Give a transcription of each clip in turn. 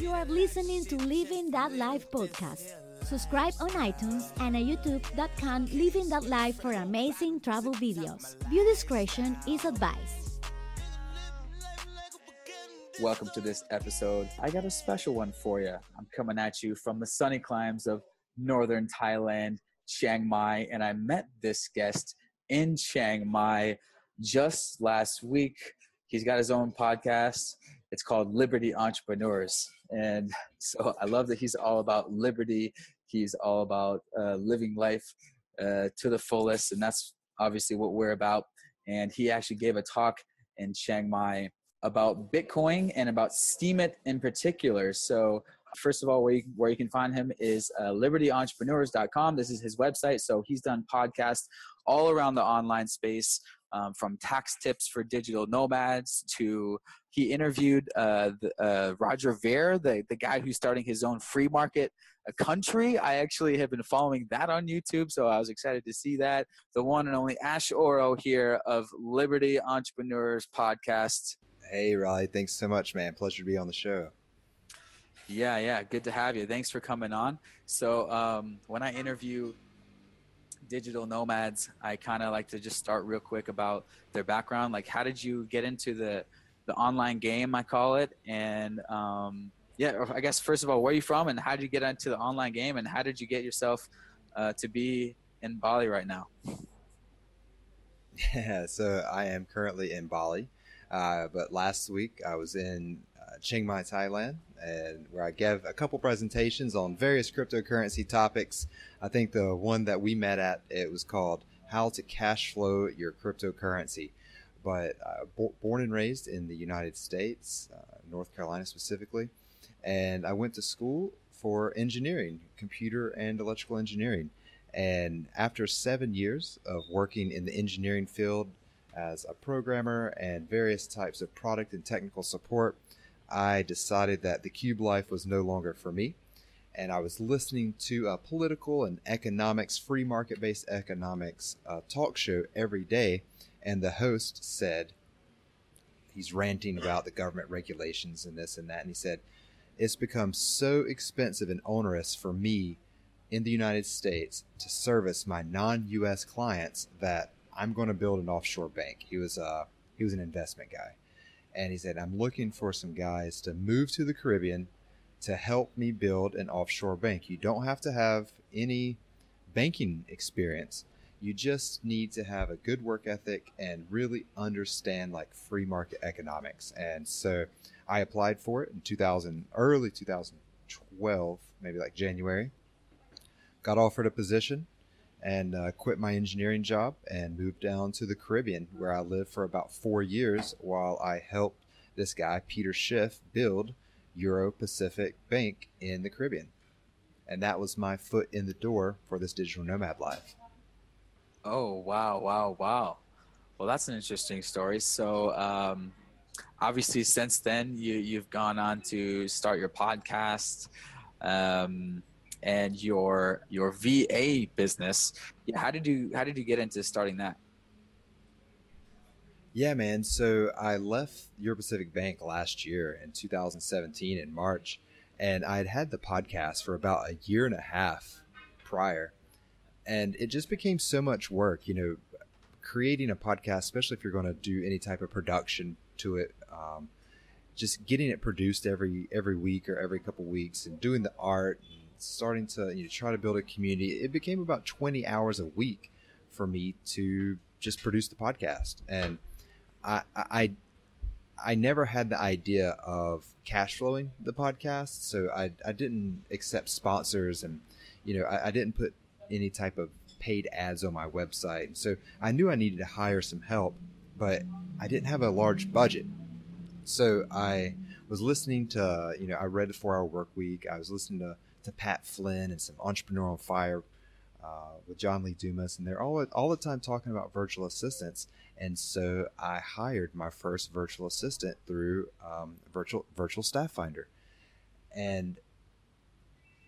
You are listening to Living That Life podcast. Subscribe on iTunes and at youtube.com Living That Life for amazing travel videos. View discretion is advised. Welcome to this episode. I got a special one for you. I'm coming at you from the sunny climes of northern Thailand, Chiang Mai, and I met this guest in Chiang Mai just last week. He's got his own podcast. It's called Liberty Entrepreneurs. And so I love that he's all about liberty. He's all about uh, living life uh, to the fullest. And that's obviously what we're about. And he actually gave a talk in Chiang Mai about Bitcoin and about Steemit in particular. So first of all, where you, where you can find him is uh, libertyentrepreneurs.com. This is his website. So he's done podcasts all around the online space, um, from tax tips for digital nomads to he interviewed uh, the, uh, Roger Ver, the, the guy who's starting his own free market country. I actually have been following that on YouTube, so I was excited to see that. The one and only Ash Oro here of Liberty Entrepreneurs Podcast. Hey, Riley. Thanks so much, man. Pleasure to be on the show. Yeah, yeah. Good to have you. Thanks for coming on. So, um, when I interview digital nomads, I kind of like to just start real quick about their background. Like, how did you get into the the online game? I call it, and um, yeah, I guess first of all, where are you from, and how did you get into the online game, and how did you get yourself uh, to be in Bali right now? Yeah, so I am currently in Bali, uh, but last week I was in uh, Chiang Mai, Thailand, and where I gave a couple presentations on various cryptocurrency topics. I think the one that we met at it was called "How to Cash Flow Your Cryptocurrency." But uh, bo- born and raised in the United States, uh, North Carolina specifically, and I went to school for engineering, computer and electrical engineering. And after seven years of working in the engineering field as a programmer and various types of product and technical support, I decided that the cube life was no longer for me. And I was listening to a political and economics, free market based economics uh, talk show every day. And the host said, he's ranting about the government regulations and this and that. And he said, it's become so expensive and onerous for me in the United States to service my non-U.S. clients that I'm going to build an offshore bank. He was uh, he was an investment guy, and he said, I'm looking for some guys to move to the Caribbean to help me build an offshore bank. You don't have to have any banking experience. You just need to have a good work ethic and really understand like free market economics. And so I applied for it in 2000, early 2012, maybe like January. Got offered a position and uh, quit my engineering job and moved down to the Caribbean, where I lived for about four years while I helped this guy, Peter Schiff, build Euro Pacific Bank in the Caribbean. And that was my foot in the door for this digital nomad life. Oh, wow, wow, wow. Well, that's an interesting story. So, um, obviously, since then, you, you've gone on to start your podcast. Um, and your your VA business. How did you how did you get into starting that? Yeah, man. So I left Euro Pacific Bank last year in 2017 in March, and I had had the podcast for about a year and a half prior, and it just became so much work. You know, creating a podcast, especially if you're going to do any type of production to it. Um, just getting it produced every every week or every couple weeks and doing the art and starting to you know, try to build a community, it became about 20 hours a week for me to just produce the podcast. And I, I, I never had the idea of cash flowing the podcast. So I, I didn't accept sponsors and, you know, I, I didn't put any type of paid ads on my website. So I knew I needed to hire some help, but I didn't have a large budget. So I was listening to, you know, I read the four hour work week. I was listening to to Pat Flynn and some Entrepreneur on Fire uh, with John Lee Dumas, and they're all all the time talking about virtual assistants. And so I hired my first virtual assistant through um, virtual virtual staff finder, and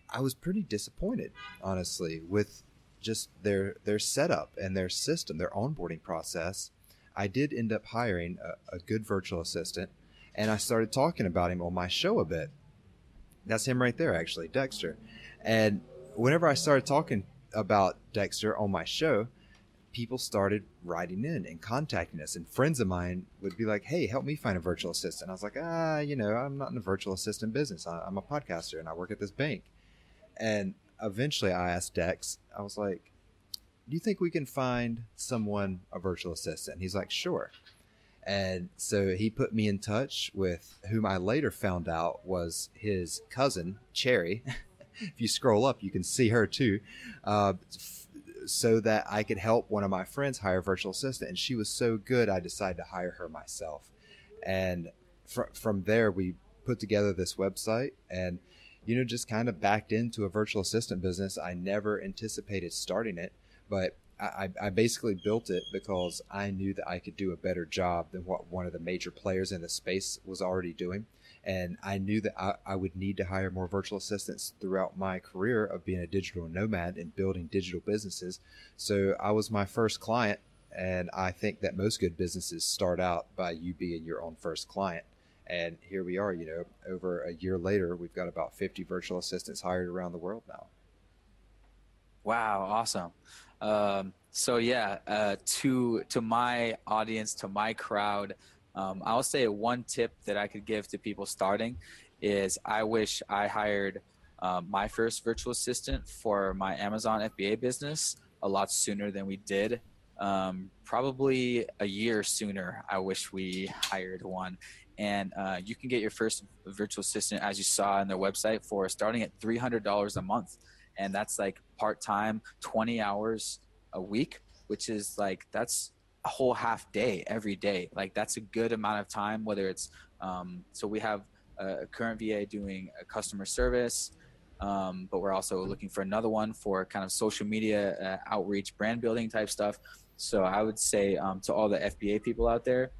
I was pretty disappointed, honestly, with just their their setup and their system, their onboarding process. I did end up hiring a, a good virtual assistant, and I started talking about him on my show a bit That's him right there, actually, Dexter. And whenever I started talking about Dexter on my show, people started writing in and contacting us. And friends of mine would be like, hey, help me find a virtual assistant. I was like, ah, you know, I'm not in the virtual assistant business. I'm a podcaster and I work at this bank. And eventually I asked Dex, I was like, do you think we can find someone a virtual assistant? He's like, sure. And so he put me in touch with whom I later found out was his cousin, Cherry. if you scroll up, you can see her too. Uh, so that I could help one of my friends hire a virtual assistant. And she was so good, I decided to hire her myself. And fr- from there, we put together this website and, you know, just kind of backed into a virtual assistant business. I never anticipated starting it, but I, I basically built it because I knew that I could do a better job than what one of the major players in the space was already doing and I knew that I, I, would need to hire more virtual assistants throughout my career of being a digital nomad and building digital businesses. So I was my first client, and I think that most good businesses start out by you being your own first client. And here we are, you know, over a year later, we've got about 50 virtual assistants hired around the world now. Wow, awesome. Um, so yeah, uh, to to my audience, to my crowd, um, I'll say one tip that I could give to people starting is I wish I hired um, my first virtual assistant for my Amazon FBA business a lot sooner than we did. Um, probably a year sooner, I wish we hired one. And uh, you can get your first virtual assistant, as you saw on their website, for starting at $300 a month. And that's like part time, 20 hours a week, which is like, that's a whole half day every day. Like that's a good amount of time. Whether it's um, so we have a current VA doing a customer service, um, but we're also looking for another one for kind of social media uh, outreach, brand building type stuff. So I would say um, to all the FBA people out there,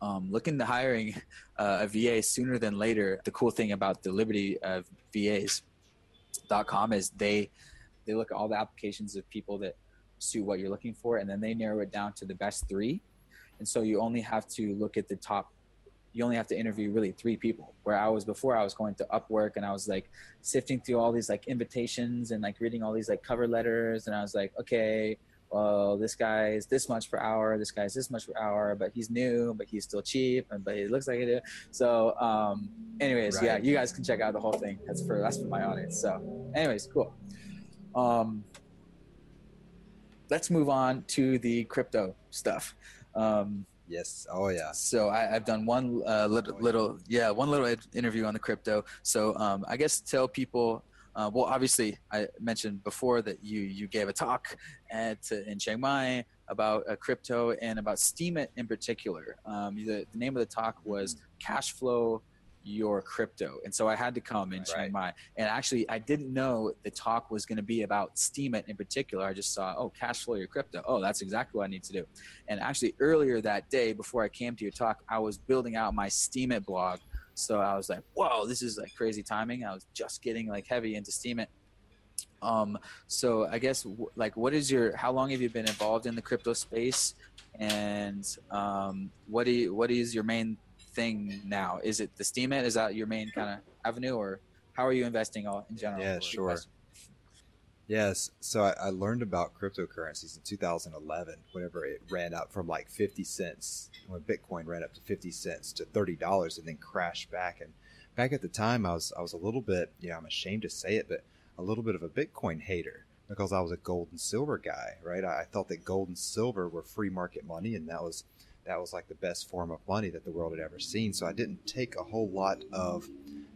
um, look into hiring uh, a VA sooner than later. The cool thing about the Liberty uh, VAs.com is they they look at all the applications of people that suit what you're looking for and then they narrow it down to the best three. And so you only have to look at the top you only have to interview really three people. Where i was before i was going to upwork and i was like sifting through all these like invitations and like reading all these like cover letters and i was like okay well this guy is this much per hour this guy's this much per hour but he's new but he's still cheap and but he looks like it so um anyways right. yeah you guys can check out the whole thing. That's for that's for my audience. So anyways cool. Um let's move on to the crypto stuff. Um, yes. Oh yeah. So I, have done one uh, little, oh, yeah. little, yeah, one little interview on the crypto. So um, I guess tell people. Uh, well, obviously, I mentioned before that you you gave a talk at in Chiang Mai about uh, crypto and about Steemit in particular. Um, the, the, name of the talk was Cash Flow your crypto. And so I had to come in Chiang Mai. And actually, I didn't know the talk was going to be about Steemit in particular. I just saw, oh, cash flow your crypto. Oh, that's exactly what I need to do. And actually, earlier that day, before I came to your talk, I was building out my Steemit blog. So I was like, whoa, this is like crazy timing. I was just getting like heavy into Steemit. Um, so I guess like, what is your, how long have you been involved in the crypto space? And um, what do you, what is your main thing now? Is it the Steemit? Is that your main kind of avenue, or how are you investing all in general? Yeah, sure. Yes, so I, I, learned about cryptocurrencies in 2011. Whenever it ran up from like 50 cents, when Bitcoin ran up to 50 cents to 30 dollars, and then crashed back. And back at the time, I was I was a little bit, you know, I'm ashamed to say it, but a little bit of a Bitcoin hater because I was a gold and silver guy, right? I, I thought that gold and silver were free market money, and that was that was like the best form of money that the world had ever seen. So I didn't take a whole lot of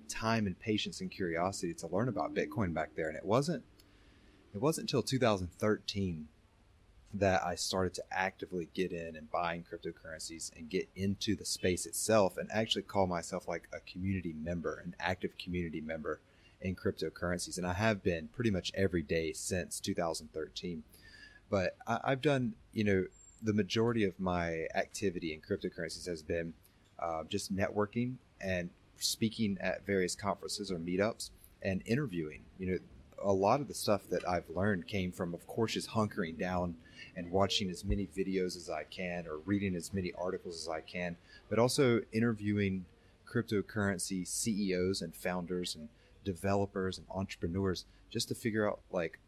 time and patience and curiosity to learn about Bitcoin back there. And it wasn't it wasn't until 2013 that I started to actively get in and buying cryptocurrencies and get into the space itself and actually call myself like a community member, an active community member in cryptocurrencies. And I have been pretty much every day since 2013. But I, have done, you know, the majority of my activity in cryptocurrencies has been uh, just networking and speaking at various conferences or meetups and interviewing. You know, a lot of the stuff that I've learned came from, of course, just hunkering down and watching as many videos as I can or reading as many articles as I can, but also interviewing cryptocurrency CEOs and founders and developers and entrepreneurs just to figure out like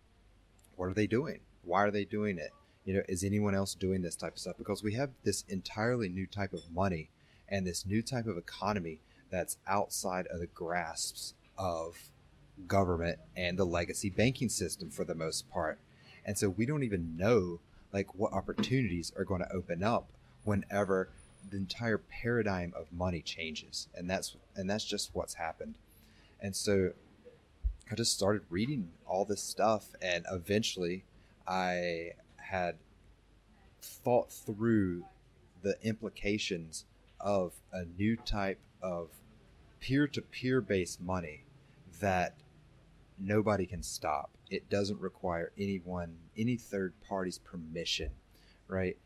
what are they doing? Why are they doing it? You know, is anyone else doing this type of stuff? Because we have this entirely new type of money and this new type of economy that's outside of the grasps of government and the legacy banking system for the most part. And so we don't even know like what opportunities are going to open up whenever the entire paradigm of money changes. And that's and that's just what's happened. And so I just started reading all this stuff and eventually I had thought through the implications of a new type of peer-to-peer based money that nobody can stop. It doesn't require anyone, any third party's permission, right?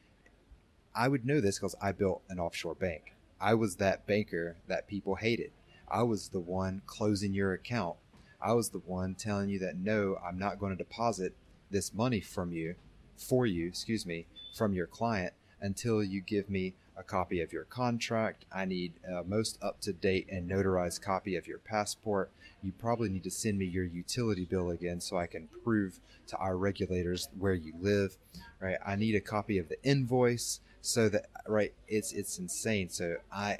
I would know this because I built an offshore bank. I was that banker that people hated. I was the one closing your account. I was the one telling you that no, I'm not going to deposit this money from you, for you, excuse me, from your client until you give me a copy of your contract. I need a most up to date and notarized copy of your passport. You probably need to send me your utility bill again so I can prove to our regulators where you live. Right? I need a copy of the invoice so that right it's it's insane. So I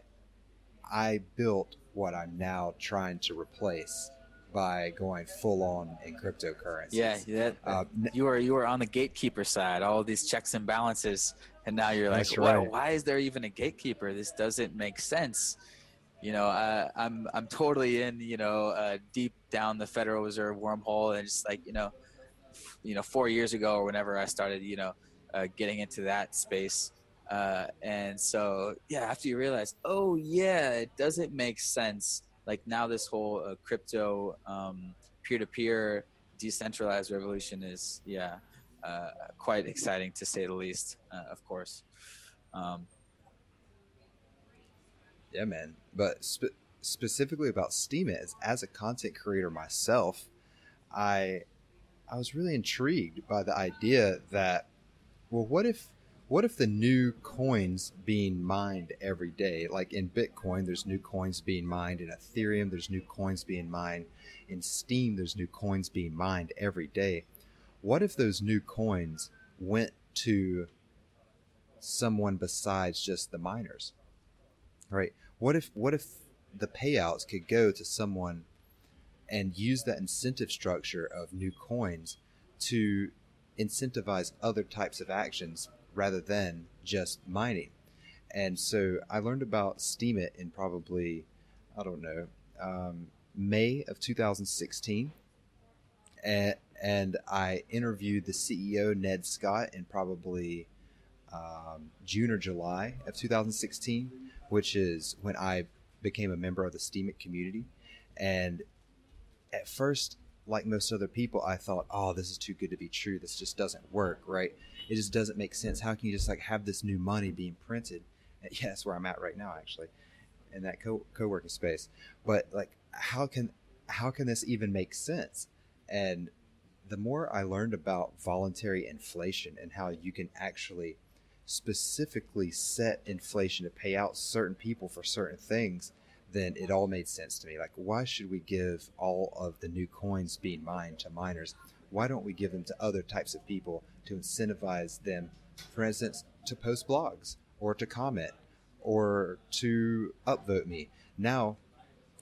I built what I'm now trying to replace by going full on in cryptocurrency. Yeah, that, uh, you were you were on the gatekeeper side, all these checks and balances, and now you're like, well, right. why is there even a gatekeeper? This doesn't make sense. You know, uh, I'm I'm totally in. You know, uh, deep down the Federal Reserve wormhole, and just like you know, f- you know, four years ago or whenever I started, you know, uh, getting into that space. Uh, and so, yeah, after you realize, oh yeah, it doesn't make sense like now this whole uh, crypto um, peer-to-peer decentralized revolution is yeah uh, quite exciting to say the least uh, of course. Um, yeah man. But spe- specifically about Steem as, as a content creator myself i i was really intrigued by the idea that well what if what if the new coins being mined every day? Like in bitcoin there's new coins being mined. In ethereum there's new coins being mined. In Steem there's new coins being mined every day. What if those new coins went to someone besides just the miners right? What if what if the payouts could go to someone and use that incentive structure of new coins to incentivize other types of actions rather than just mining. And so I learned about Steemit in probably, I don't know, um, May of 2016. And, and I interviewed the CEO, Ned Scott, in probably um, June or July of 2016, which is when I became a member of the Steemit community. And at first, like most other people, I thought, oh, this is too good to be true. This just doesn't work, right? It just doesn't make sense. How can you just like have this new money being printed? And yeah, that's where I'm at right now, actually, in that co co-working space. But like, how can how can this even make sense? And the more I learned about voluntary inflation and how you can actually specifically set inflation to pay out certain people for certain things, then it all made sense to me. Like, why should we give all of the new coins being mined to miners? Why don't we give them to other types of people to incentivize them, for instance, to post blogs or to comment or to upvote me? Now,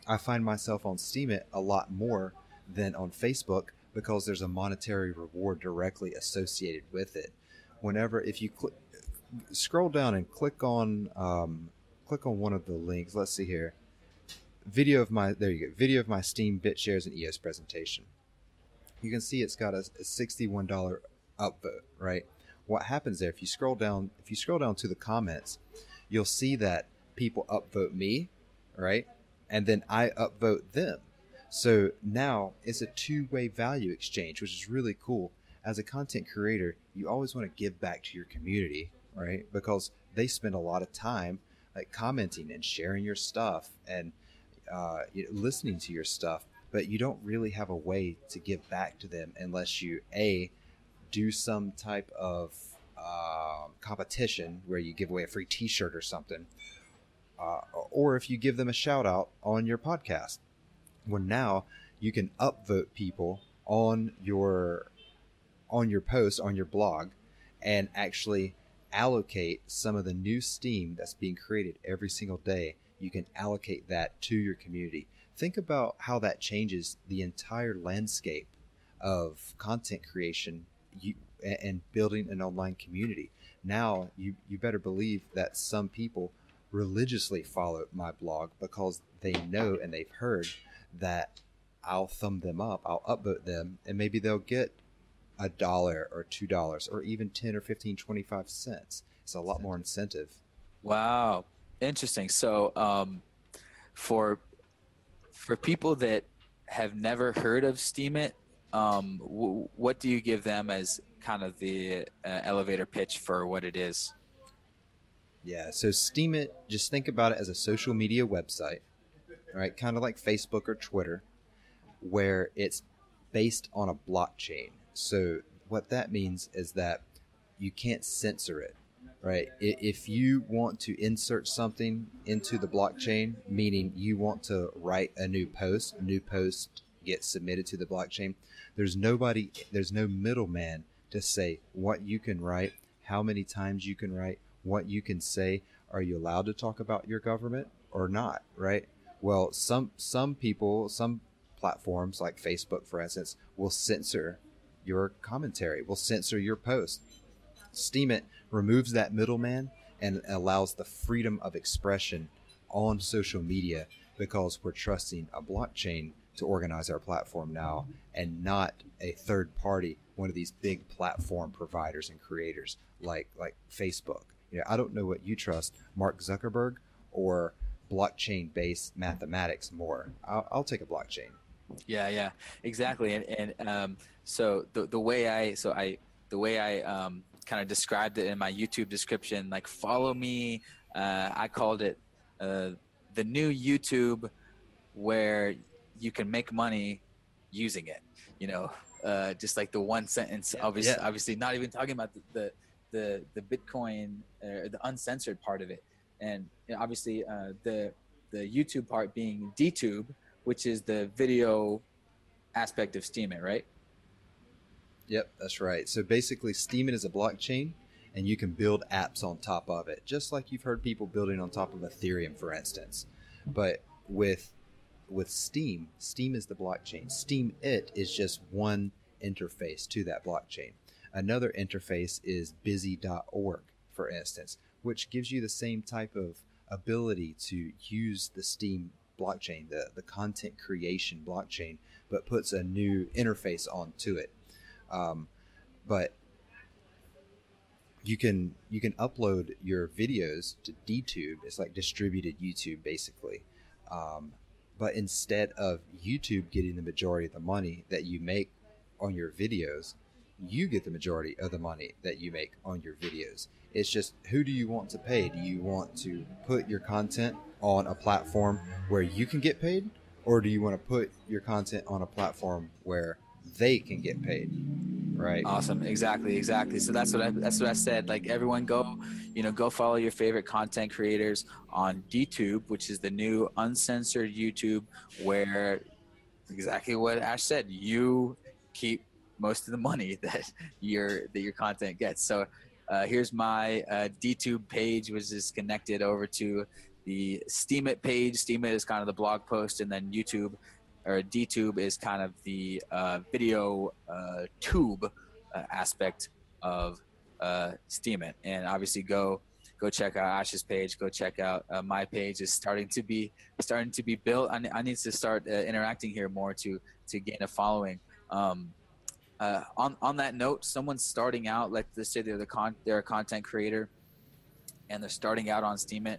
I find myself on Steemit a lot more than on Facebook because there's a monetary reward directly associated with it. Whenever, if you cl- scroll down and click on um, click on one of the links, let's see here video of my there you go video of my steem BitShares and eos presentation. You can see it's got a, a $61 upvote right? What happens there if you scroll down if you scroll down to the comments you'll see that people upvote me right? And then i upvote them. So now it's a two-way value exchange which is really cool. As a content creator you always want to give back to your community right? Because they spend a lot of time like commenting and sharing your stuff and uh, listening to your stuff, but you don't really have a way to give back to them unless you a do some type of uh, competition where you give away a free T-shirt or something, uh, or if you give them a shout out on your podcast. Well, now you can upvote people on your on your post on your blog and actually allocate some of the new Steem that's being created every single day you can allocate that to your community think about how that changes the entire landscape of content creation you, and building an online community now you, you better believe that some people religiously follow my blog because they know and they've heard that I'll thumb them up, I'll upvote them, and maybe they'll get a dollar or two dollars or even 10 or 15, 25 cents. It's a lot more incentive. Wow. Interesting. So, um, for, for people that have never heard of Steemit, um, w- what do you give them as kind of the uh, elevator pitch for what it is? Yeah, so Steemit, just think about it as a social media website, right? Kind of like Facebook or Twitter, where it's based on a blockchain. So what that means is that you can't censor it, right? If you want to insert something into the blockchain, meaning you want to write a new post, a new post gets submitted to the blockchain, there's nobody, there's no middleman to say what you can write, how many times you can write, what you can say. Are you allowed to talk about your government or not? Right. Well, some some people, some platforms like Facebook, for instance, will censor your commentary, will censor your post. Steemit removes that middleman and allows the freedom of expression on social media because we're trusting a blockchain to organize our platform now and not a third party, one of these big platform providers and creators like like Facebook. You know, I don't know what you trust, Mark Zuckerberg or blockchain based mathematics more. I'll, I'll, take a blockchain. Yeah, yeah, exactly. And, and um, so the, the way I, so I, the way I um, kind of described it in my YouTube description, like follow me, uh, I called it uh, the new YouTube where you can make money using it. You know, uh, just like the one sentence, obviously, yeah. obviously not even talking about the, the, the, the Bitcoin, uh, the uncensored part of it. And obviously uh, the, the YouTube part being DTube, which is the video aspect of Steemit, right? Yep, that's right. So basically, Steemit is a blockchain, and you can build apps on top of it, just like you've heard people building on top of Ethereum, for instance. But with with Steam, Steem is the blockchain. Steemit is just one interface to that blockchain. Another interface is busy.org, for instance, which gives you the same type of ability to use the Steem blockchain, the, the content creation blockchain, but puts a new interface onto it. Um, but you can you can upload your videos to DTube. It's like distributed YouTube, basically. Um, but instead of YouTube getting the majority of the money that you make on your videos, you get the majority of the money that you make on your videos. It's just who do you want to pay? Do you want to put your content on a platform where you can get paid? Or do you want to put your content on a platform where they can get paid? Right. Awesome. Exactly. Exactly. So that's what I that's what I said. Like everyone go, you know, go follow your favorite content creators on DTube, which is the new uncensored YouTube where exactly what Ash said, you keep most of the money that your that your content gets. So uh, here's my uh, DTube page, which is connected over to the Steemit page. Steemit is kind of the blog post, and then YouTube or DTube is kind of the uh, video uh, tube uh, aspect of uh, Steemit. And obviously, go go check out Ash's page. Go check out uh, my page. is starting to be starting to be built. I, I need to start interacting here more to to gain a following. Um, on on that note, someone starting out. Let's say they're the con they're a content creator, and they're starting out on Steemit.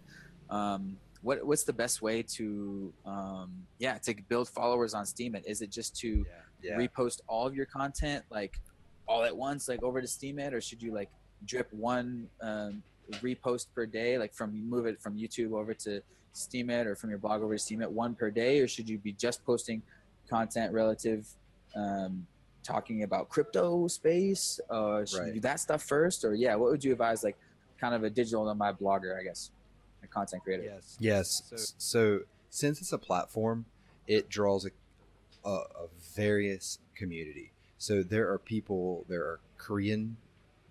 Um, what what's the best way to um, yeah to build followers on Steemit? Is it just to yeah, yeah. repost all of your content like all at once, like over to Steemit, or should you like drip one um, repost per day, like from move it from YouTube over to Steemit or from your blog over to Steemit one per day, or should you be just posting content relative? Um, talking about crypto space uh should right. you do that stuff first or yeah what would you advise like kind of a digital nomad blogger i guess a content creator yes yes so, so since it's a platform it draws a, a, a various community. So there are people, there are Korean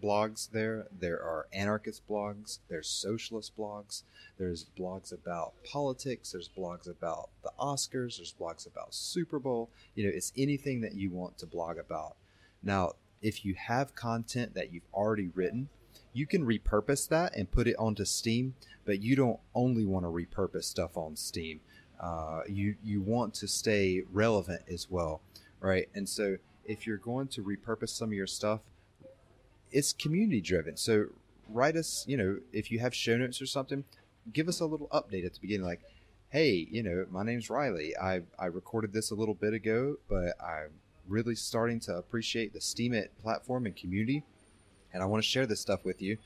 blogs there, there are anarchist blogs, there's socialist blogs, there's blogs about politics, there's blogs about the Oscars, there's blogs about Super Bowl. You know, it's anything that you want to blog about. Now, if you have content that you've already written, you can repurpose that and put it onto Steem, but you don't only want to repurpose stuff on Steem. Uh, you you want to stay relevant as well, right? And so if you're going to repurpose some of your stuff, it's community driven. So write us, you know, if you have show notes or something, give us a little update at the beginning, like, hey, you know, my name's Riley. I I recorded this a little bit ago, but I'm really starting to appreciate the Steemit platform and community, and I want to share this stuff with you.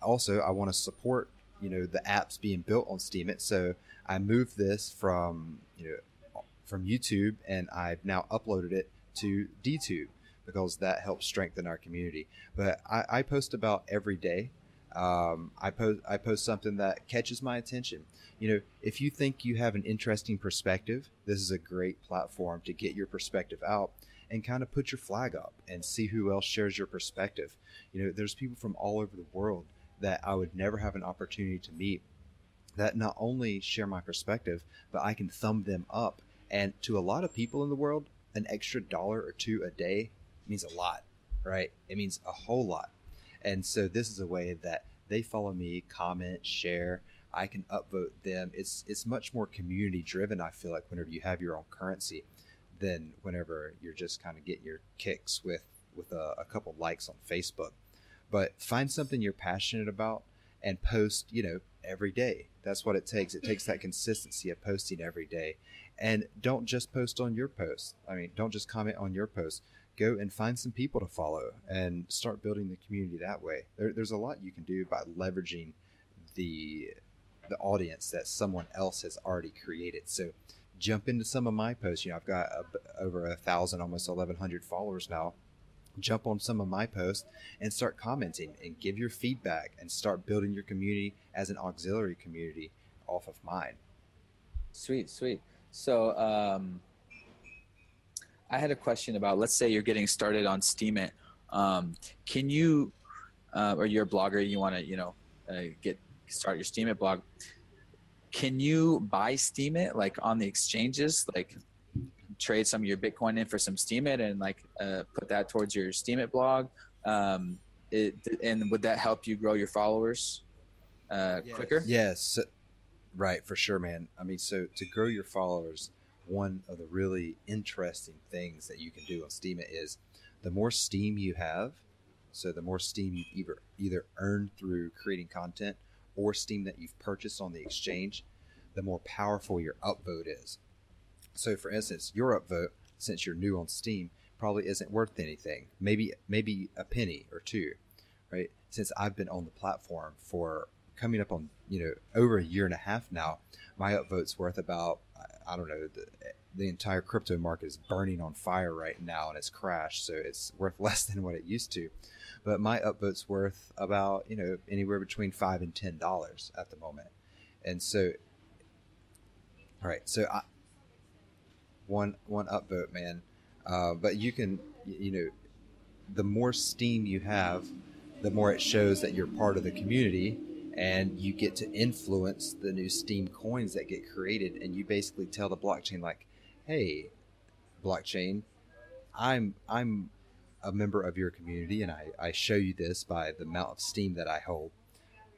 Also, I want to support you know the apps being built on Steemit. so I moved this from you know from YouTube and I've now uploaded it to DTube because that helps strengthen our community. But I, I post about every day. Um, I post I post something that catches my attention. You know, if you think you have an interesting perspective, this is a great platform to get your perspective out and kind of put your flag up and see who else shares your perspective. You know, there's people from all over the world that I would never have an opportunity to meet that not only share my perspective, but I can thumb them up. And to a lot of people in the world, an extra dollar or two a day means a lot, right? It means a whole lot. And so this is a way that they follow me, comment, share. I can upvote them. It's it's much more community driven. I feel like whenever you have your own currency, than whenever you're just kind of getting your kicks with with a, a couple likes on Facebook. But find something you're passionate about and post. You know, every day. That's what it takes. It takes that consistency of posting every day. And don't just post on your post. I mean, don't just comment on your post. Go and find some people to follow and start building the community that way. There, there's a lot you can do by leveraging the the audience that someone else has already created. So jump into some of my posts. You know, I've got a, over a thousand, almost eleven hundred followers now jump on some of my posts and start commenting and give your feedback and start building your community as an auxiliary community off of mine. Sweet, sweet. So, um, I had a question about let's say you're getting started on Steemit. Um, can you, uh, or you're a blogger, you want to, you know, uh, get start your Steemit blog. Can you buy Steemit like on the exchanges? Like trade some of your Bitcoin in for some Steemit and like uh, put that towards your Steemit blog? Um, it, and would that help you grow your followers uh, yes. quicker? Yes, right, for sure, man. I mean, so to grow your followers, one of the really interesting things that you can do on Steemit is the more Steem you have, so the more Steem you've either either earned through creating content or Steem that you've purchased on the exchange, the more powerful your upvote is. So, for instance, your upvote, since you're new on Steem, probably isn't worth anything. Maybe maybe a penny or two, right? Since I've been on the platform for coming up on you know over a year and a half now, my upvote's worth about I don't know the, the entire crypto market is burning on fire right now and it's crashed, so it's worth less than what it used to. But my upvote's worth about you know anywhere between five and ten dollars at the moment, and so all right, so I, one one upvote, man. Uh, but you can, you know, the more Steem you have, the more it shows that you're part of the community, and you get to influence the new Steem coins that get created. And you basically tell the blockchain, like, "Hey, blockchain, I'm I'm a member of your community, and I, I show you this by the amount of Steem that I hold.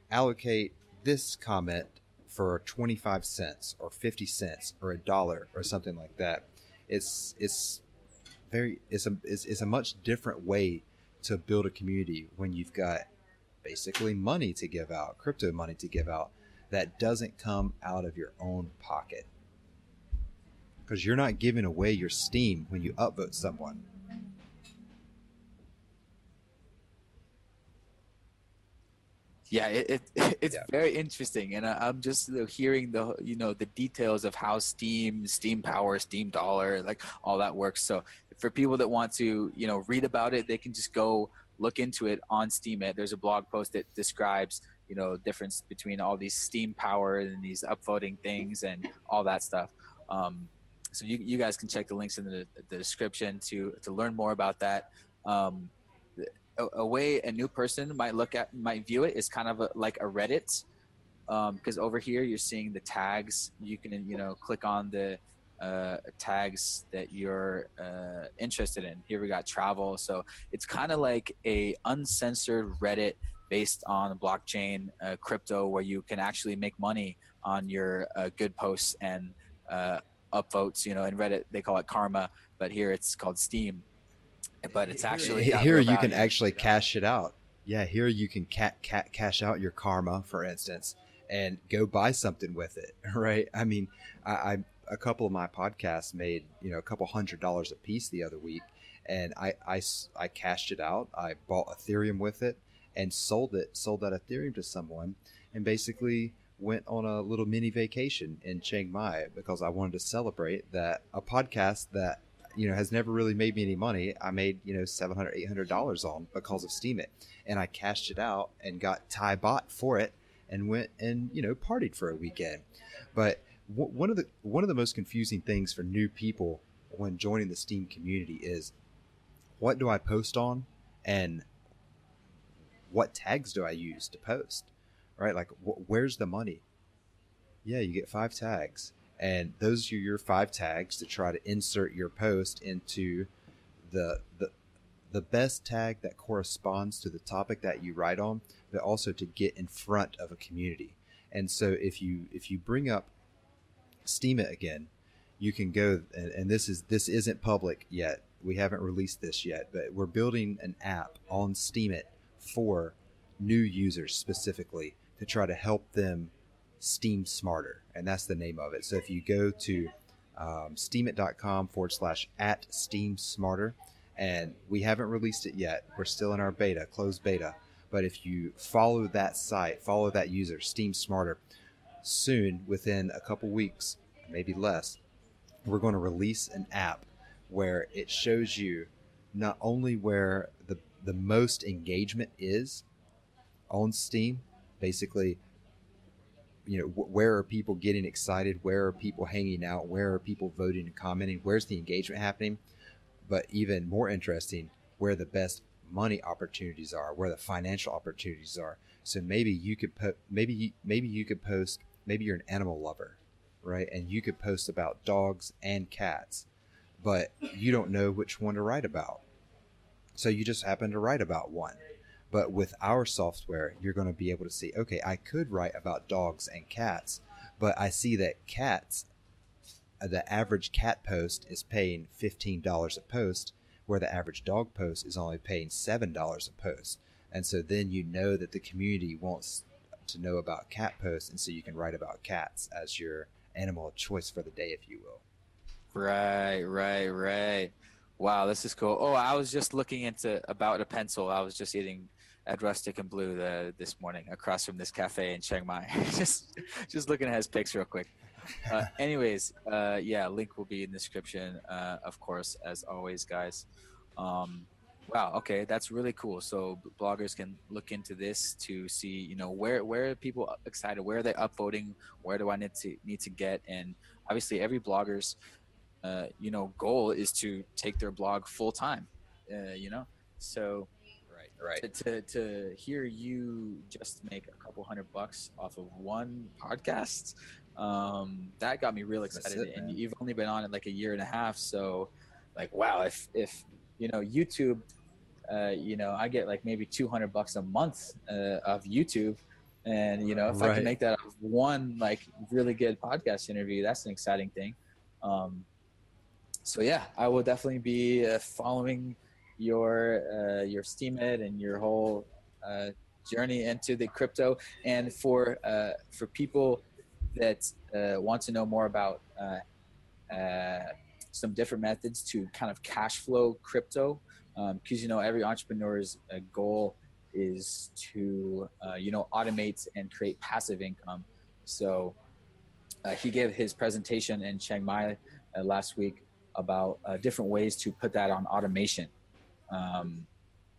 Allocate this comment for 25 cents or 50 cents or a dollar or something like that. It's it's very it's a it's, it's a much different way to build a community when you've got basically money to give out, crypto money to give out that doesn't come out of your own pocket. Because you're not giving away your Steem when you upvote someone. Yeah it, it it's yeah. very interesting and I, am just hearing the you know the details of how Steem Steem power Steem dollar like all that works so for people that want to you know read about it they can just go look into it on Steemit there's a blog post that describes you know difference between all these Steem power and these upvoting things and all that stuff um, so you, you guys can check the links in the, the description to to learn more about that. Um, a, a, way a new person might look at might view it is kind of a, like a Reddit, because um, over here you're seeing the tags. You can you know click on the uh, tags that you're uh, interested in. Here we got travel, so it's kind of like a uncensored Reddit based on blockchain uh, crypto, where you can actually make money on your uh, good posts and uh, upvotes. You know, in Reddit they call it karma, but here it's called Steem. But it's actually here you can actually cash it out. Yeah, here you can ca- ca- cash out your karma, for instance, and go buy something with it. Right? I mean, I, I a couple of my podcasts made you know a couple hundred dollars a piece the other week, and I I, I cashed it out. I bought Ethereum with it and sold it, sold that Ethereum to someone, and basically went on a little mini vacation in Chiang Mai because I wanted to celebrate that a podcast that you know has never really made me any money I made you know 700 800 dollars on because of Steemit and I cashed it out and got Thai baht for it and went and you know partied for a weekend but w- one of the one of the most confusing things for new people when joining the Steem community is what do I post on and what tags do I use to post right? Like, wh- where's the money? Yeah, you get five tags, and those are your five tags to try to insert your post into the the the best tag that corresponds to the topic that you write on, but also to get in front of a community. And so if you if you bring up Steemit again, you can go and, and this is this isn't public yet. We haven't released this yet, but we're building an app on Steemit for new users specifically to try to help them steem smarter. And that's the name of it. So if you go to um, steemit.com forward slash at steem smarter, and we haven't released it yet, we're still in our beta, closed beta. But if you follow that site, follow that user, Steem Smarter, soon, within a couple weeks, maybe less, we're going to release an app where it shows you not only where the, the most engagement is on Steem, basically you know where are people getting excited? Where are people hanging out? Where are people voting and commenting? Where's the engagement happening? But even more interesting where the best money opportunities are where the financial opportunities are. So maybe you could put maybe you, maybe you could post maybe you're an animal lover right? And you could post about dogs and cats but you don't know which one to write about. So you just happen to write about one but with our software, you're going to be able to see, okay, I could write about dogs and cats, but I see that cats, the average cat post is paying $15 a post, where the average dog post is only paying $7 a post. And so then you know that the community wants to know about cat posts, and so you can write about cats as your animal of choice for the day, if you will. Right, right, right. Wow, this is cool. Oh, I was just looking into about a pencil. I was just eating at Rustic and Blue the, this morning across from this cafe in Chiang Mai. just just looking at his pics real quick. Uh, anyways, uh, yeah, link will be in the description, uh, of course, as always, guys. Um, wow, okay, that's really cool. So bloggers can look into this to see, you know, where where are people excited, where are they upvoting, where do I need to need to get, and obviously every blogger's, uh, you know, goal is to take their blog full time, uh, you know, so right. to, to, to hear you just make a couple hundred bucks off of one podcast um that got me real excited it, and you've only been on it like a year and a half so like wow if if you know youtube uh you know i get like maybe 200 bucks a month uh, of youtube and you know if right. i can make that one like really good podcast interview that's an exciting thing. Um so yeah i will definitely be uh, following your uh, your Steemit and your whole uh, journey into the crypto. And for uh, for people that uh, want to know more about uh, uh, some different methods to kind of cash flow crypto, because um, you know every entrepreneur's goal is to you know automate and create passive income. So he gave his presentation in Chiang Mai last week about different ways to put that on automation um,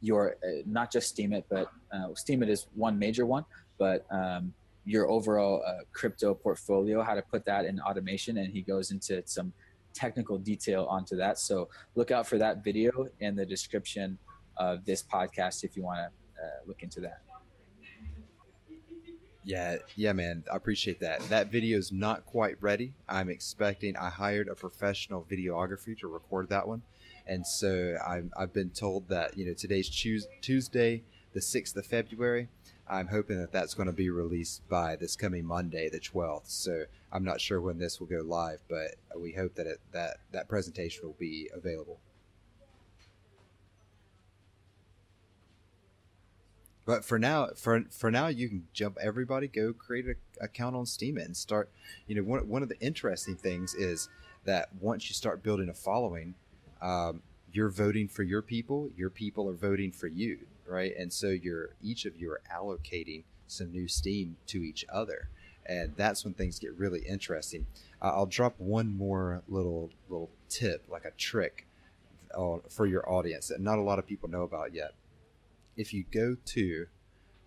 your uh, not just Steemit, but uh, Steemit is one major one, but um, your overall uh, crypto portfolio, how to put that in automation, and he goes into some technical detail onto that. So look out for that video in the description of this podcast if you want to uh, look into that. Yeah, yeah, man. I appreciate that. That video is not quite ready. I'm expecting. I hired a professional videographer to record that one, and so i have been told that you know today's Tuesday, the sixth of February. I'm hoping that that's going to be released by this coming Monday, the 12th. So I'm not sure when this will go live, but we hope that it, that that presentation will be available. But for now, for for now, you can jump. Everybody, go create an account on Steem and start. You know, one one of the interesting things is that once you start building a following, um, you're voting for your people. Your people are voting for you, right? And so you're each of you are allocating some new Steem to each other, and that's when things get really interesting. Uh, I'll drop one more little little tip, like a trick, uh, for your audience that not a lot of people know about yet if you go to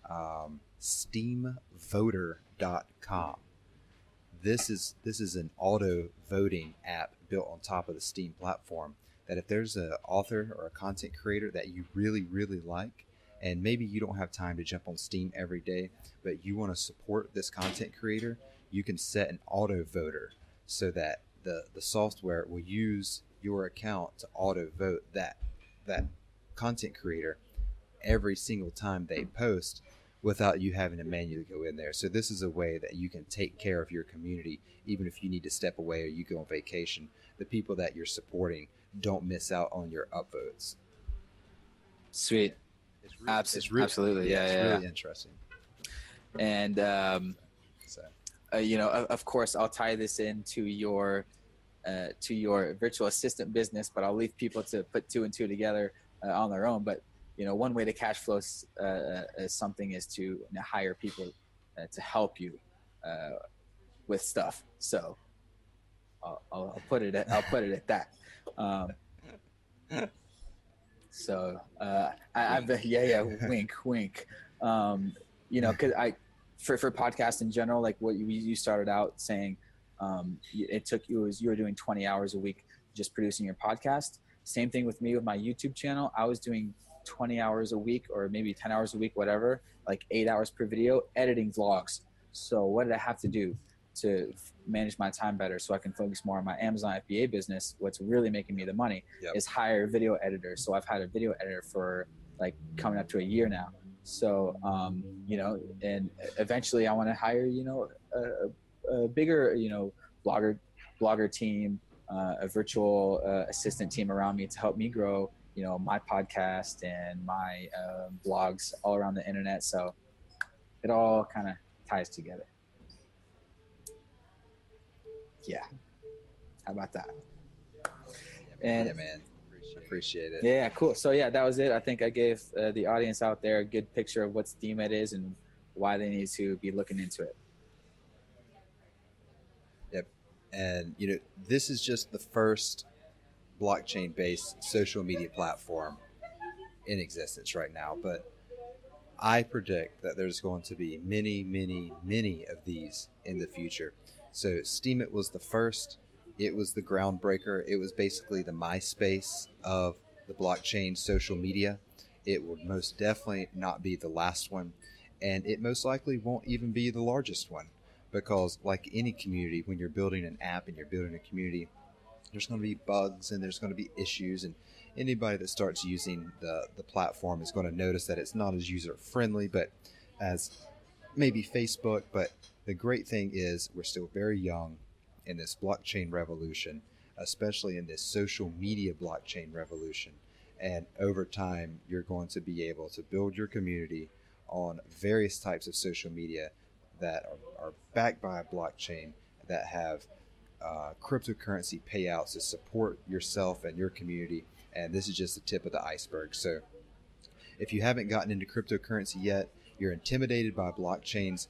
um, steemvoter.com, this is this is an auto voting app built on top of the Steem platform. That if there's an author or a content creator that you really really like, and maybe you don't have time to jump on Steem every day, but you want to support this content creator, you can set an auto voter so that the the software will use your account to auto vote that that content creator every single time they post without you having to manually go in there. So this is a way that you can take care of your community even if you need to step away or you go on vacation. The people that you're supporting don't miss out on your upvotes. Sweet. It's really, Absol- it's really, absolutely. Yeah, yeah, it's really interesting. And um, so. uh, you know, of, of, course, I'll tie this into your uh, to your virtual assistant business, but I'll leave people to put two and two together uh, on their own. But you know one way to cash flow uh, uh something is to you know, hire people uh, to help you uh, with stuff so I'll, I'll, put it at, I'll put it at that um, so uh, I, I've yeah yeah wink wink. Um, you know because I for for podcast in general like what you, you started out saying um, it took you was you were doing 20 hours a week just producing your podcast. Same thing with me with my youtube channel. I was doing 20 hours a week or maybe 10 hours a week, whatever, like eight hours per video, editing vlogs. So what did I have to do to manage my time better so I can focus more on my Amazon FBA business? What's really making me the money yep. is hire video editors. So I've had a video editor for like coming up to a year now. So, um, you know, and eventually I want to hire, you know, a, a, bigger, you know, blogger, blogger team, uh, a virtual uh, assistant team around me to help me grow you know my podcast and my uh, blogs all around the internet so it all kind of ties together yeah. How about that? And yeah, man. Appreciate it. Yeah cool. So yeah that was it. I think i gave uh, the audience out there a good picture of what steemit is and why they need to be looking into it. Yep. And you know this is just the first blockchain based social media platform in existence right now. But I predict that there's going to be many, many, many of these in the future. So Steemit was the first. It was the groundbreaker. It was basically the MySpace of the blockchain social media. It would most definitely not be the last one. And it most likely won't even be the largest one. Because, like any community, when you're building an app and you're building a community, there's going to be bugs and there's going to be issues and anybody that starts using the, the platform is going to notice that it's not as user friendly but as maybe facebook but the great thing is we're still very young in this blockchain revolution especially in this social media blockchain revolution and over time you're going to be able to build your community on various types of social media that are, are backed by a blockchain that have uh, cryptocurrency payouts to support yourself and your community. And this is just the tip of the iceberg. So, if you haven't gotten into cryptocurrency yet, you're intimidated by blockchains,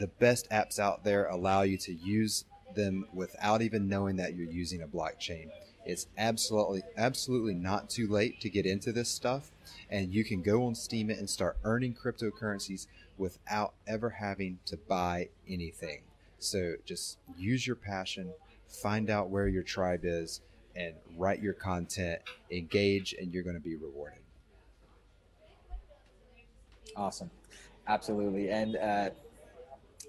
the best apps out there allow you to use them without even knowing that you're using a blockchain. It's absolutely absolutely not too late to get into this stuff and you can go on Steemit and start earning cryptocurrencies without ever having to buy anything. So just use your passion, find out where your tribe is, and write your content, engage, and you're going to be rewarded. Awesome. Absolutely. And uh,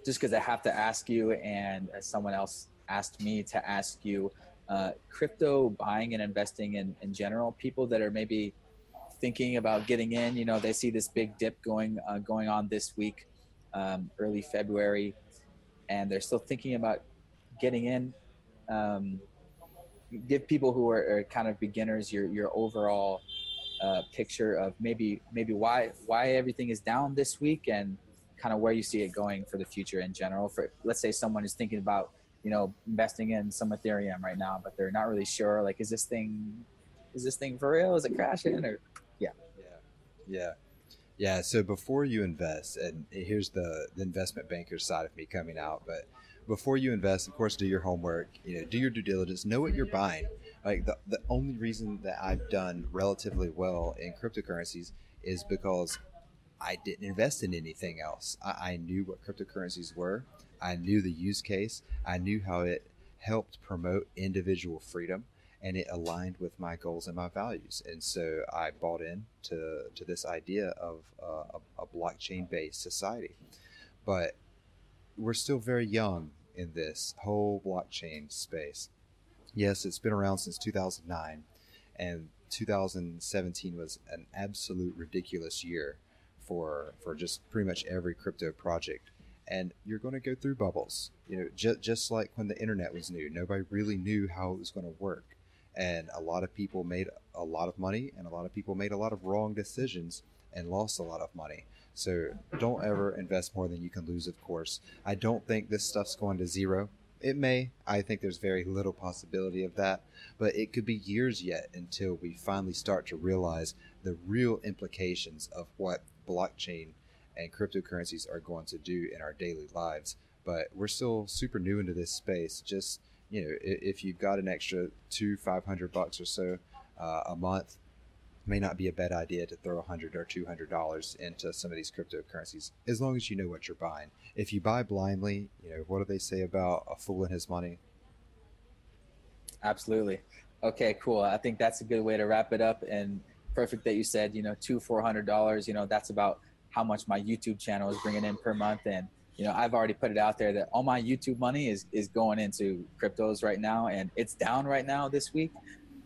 just because I have to ask you, and as someone else asked me to ask you, uh, crypto buying and investing in, in general, people that are maybe thinking about getting in, you know, they see this big dip going uh, going on this week, um, early February, and they're still thinking about getting in. Um, give people who are, are, kind of beginners your your overall uh, picture of maybe maybe why why everything is down this week and kind of where you see it going for the future in general. For let's say someone is thinking about you know investing in some Ethereum right now, but they're not really sure. Like, is this thing is this thing for real? Is it crashing or yeah yeah yeah yeah. So before you invest, and here's the the investment banker side of me coming out, but before you invest, of course, do your homework. You know, do your due diligence. Know what you're buying. Like the the only reason that I've done relatively well in cryptocurrencies is because I didn't invest in anything else. I, I knew what cryptocurrencies were. I knew the use case. I knew how it helped promote individual freedom and it aligned with my goals and my values. And so I bought in to, to this idea of uh, a, a blockchain based society. But we're still very young in this whole blockchain space. Yes, it's been around since 2009, and 2017 was an absolute ridiculous year for for just pretty much every crypto project. And you're going to go through bubbles, you know, just just like when the internet was new, nobody really knew how it was going to work, and a lot of people made a lot of money, and a lot of people made a lot of wrong decisions and lost a lot of money. So don't ever invest more than you can lose, of course. I don't think this stuff's going to zero. It may. I think there's very little possibility of that, but it could be years yet until we finally start to realize the real implications of what blockchain and cryptocurrencies are going to do in our daily lives. But we're still super new into this space. Just you know, if you've got an extra two, five hundred bucks or so uh, a month, may not be a bad idea to throw a hundred or two hundred dollars into some of these cryptocurrencies, as long as you know what you're buying. If you buy blindly, you know what do they say about a fool and his money? Absolutely. Okay, cool. I think that's a good way to wrap it up. And perfect that you said, you know, two four hundred dollars. You know, that's about how much my YouTube channel is bringing in per month. And you know, I've already put it out there that all my YouTube money is is going into cryptos right now, and it's down right now this week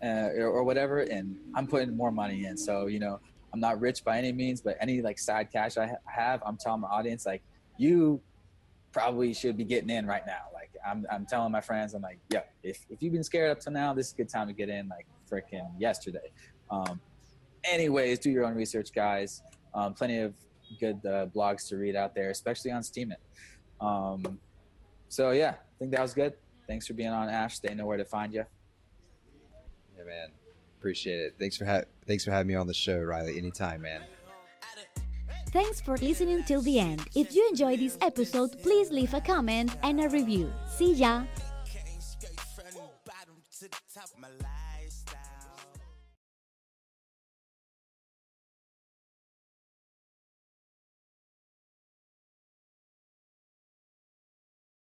uh, or, or whatever, and I'm putting more money in. So you know, I'm not rich by any means, but any like side cash I ha- have, I'm telling my audience like you probably should be getting in right now. Like I'm, I'm telling my friends, I'm like, yeah, if, if you've been scared up to now, this is a good time to get in like freaking yesterday. Um, anyways, do your own research, guys. Um, plenty of good uh, blogs to read out there, especially on Steemit. Um, so yeah, I think that was good. Thanks for being on, Ash. They know where to find you. Yeah, man. Appreciate it. Thanks for ha- thanks for having me on the show, Riley. Anytime, man. Thanks for listening till the end. If you enjoyed this episode, please leave a comment and a review. See ya!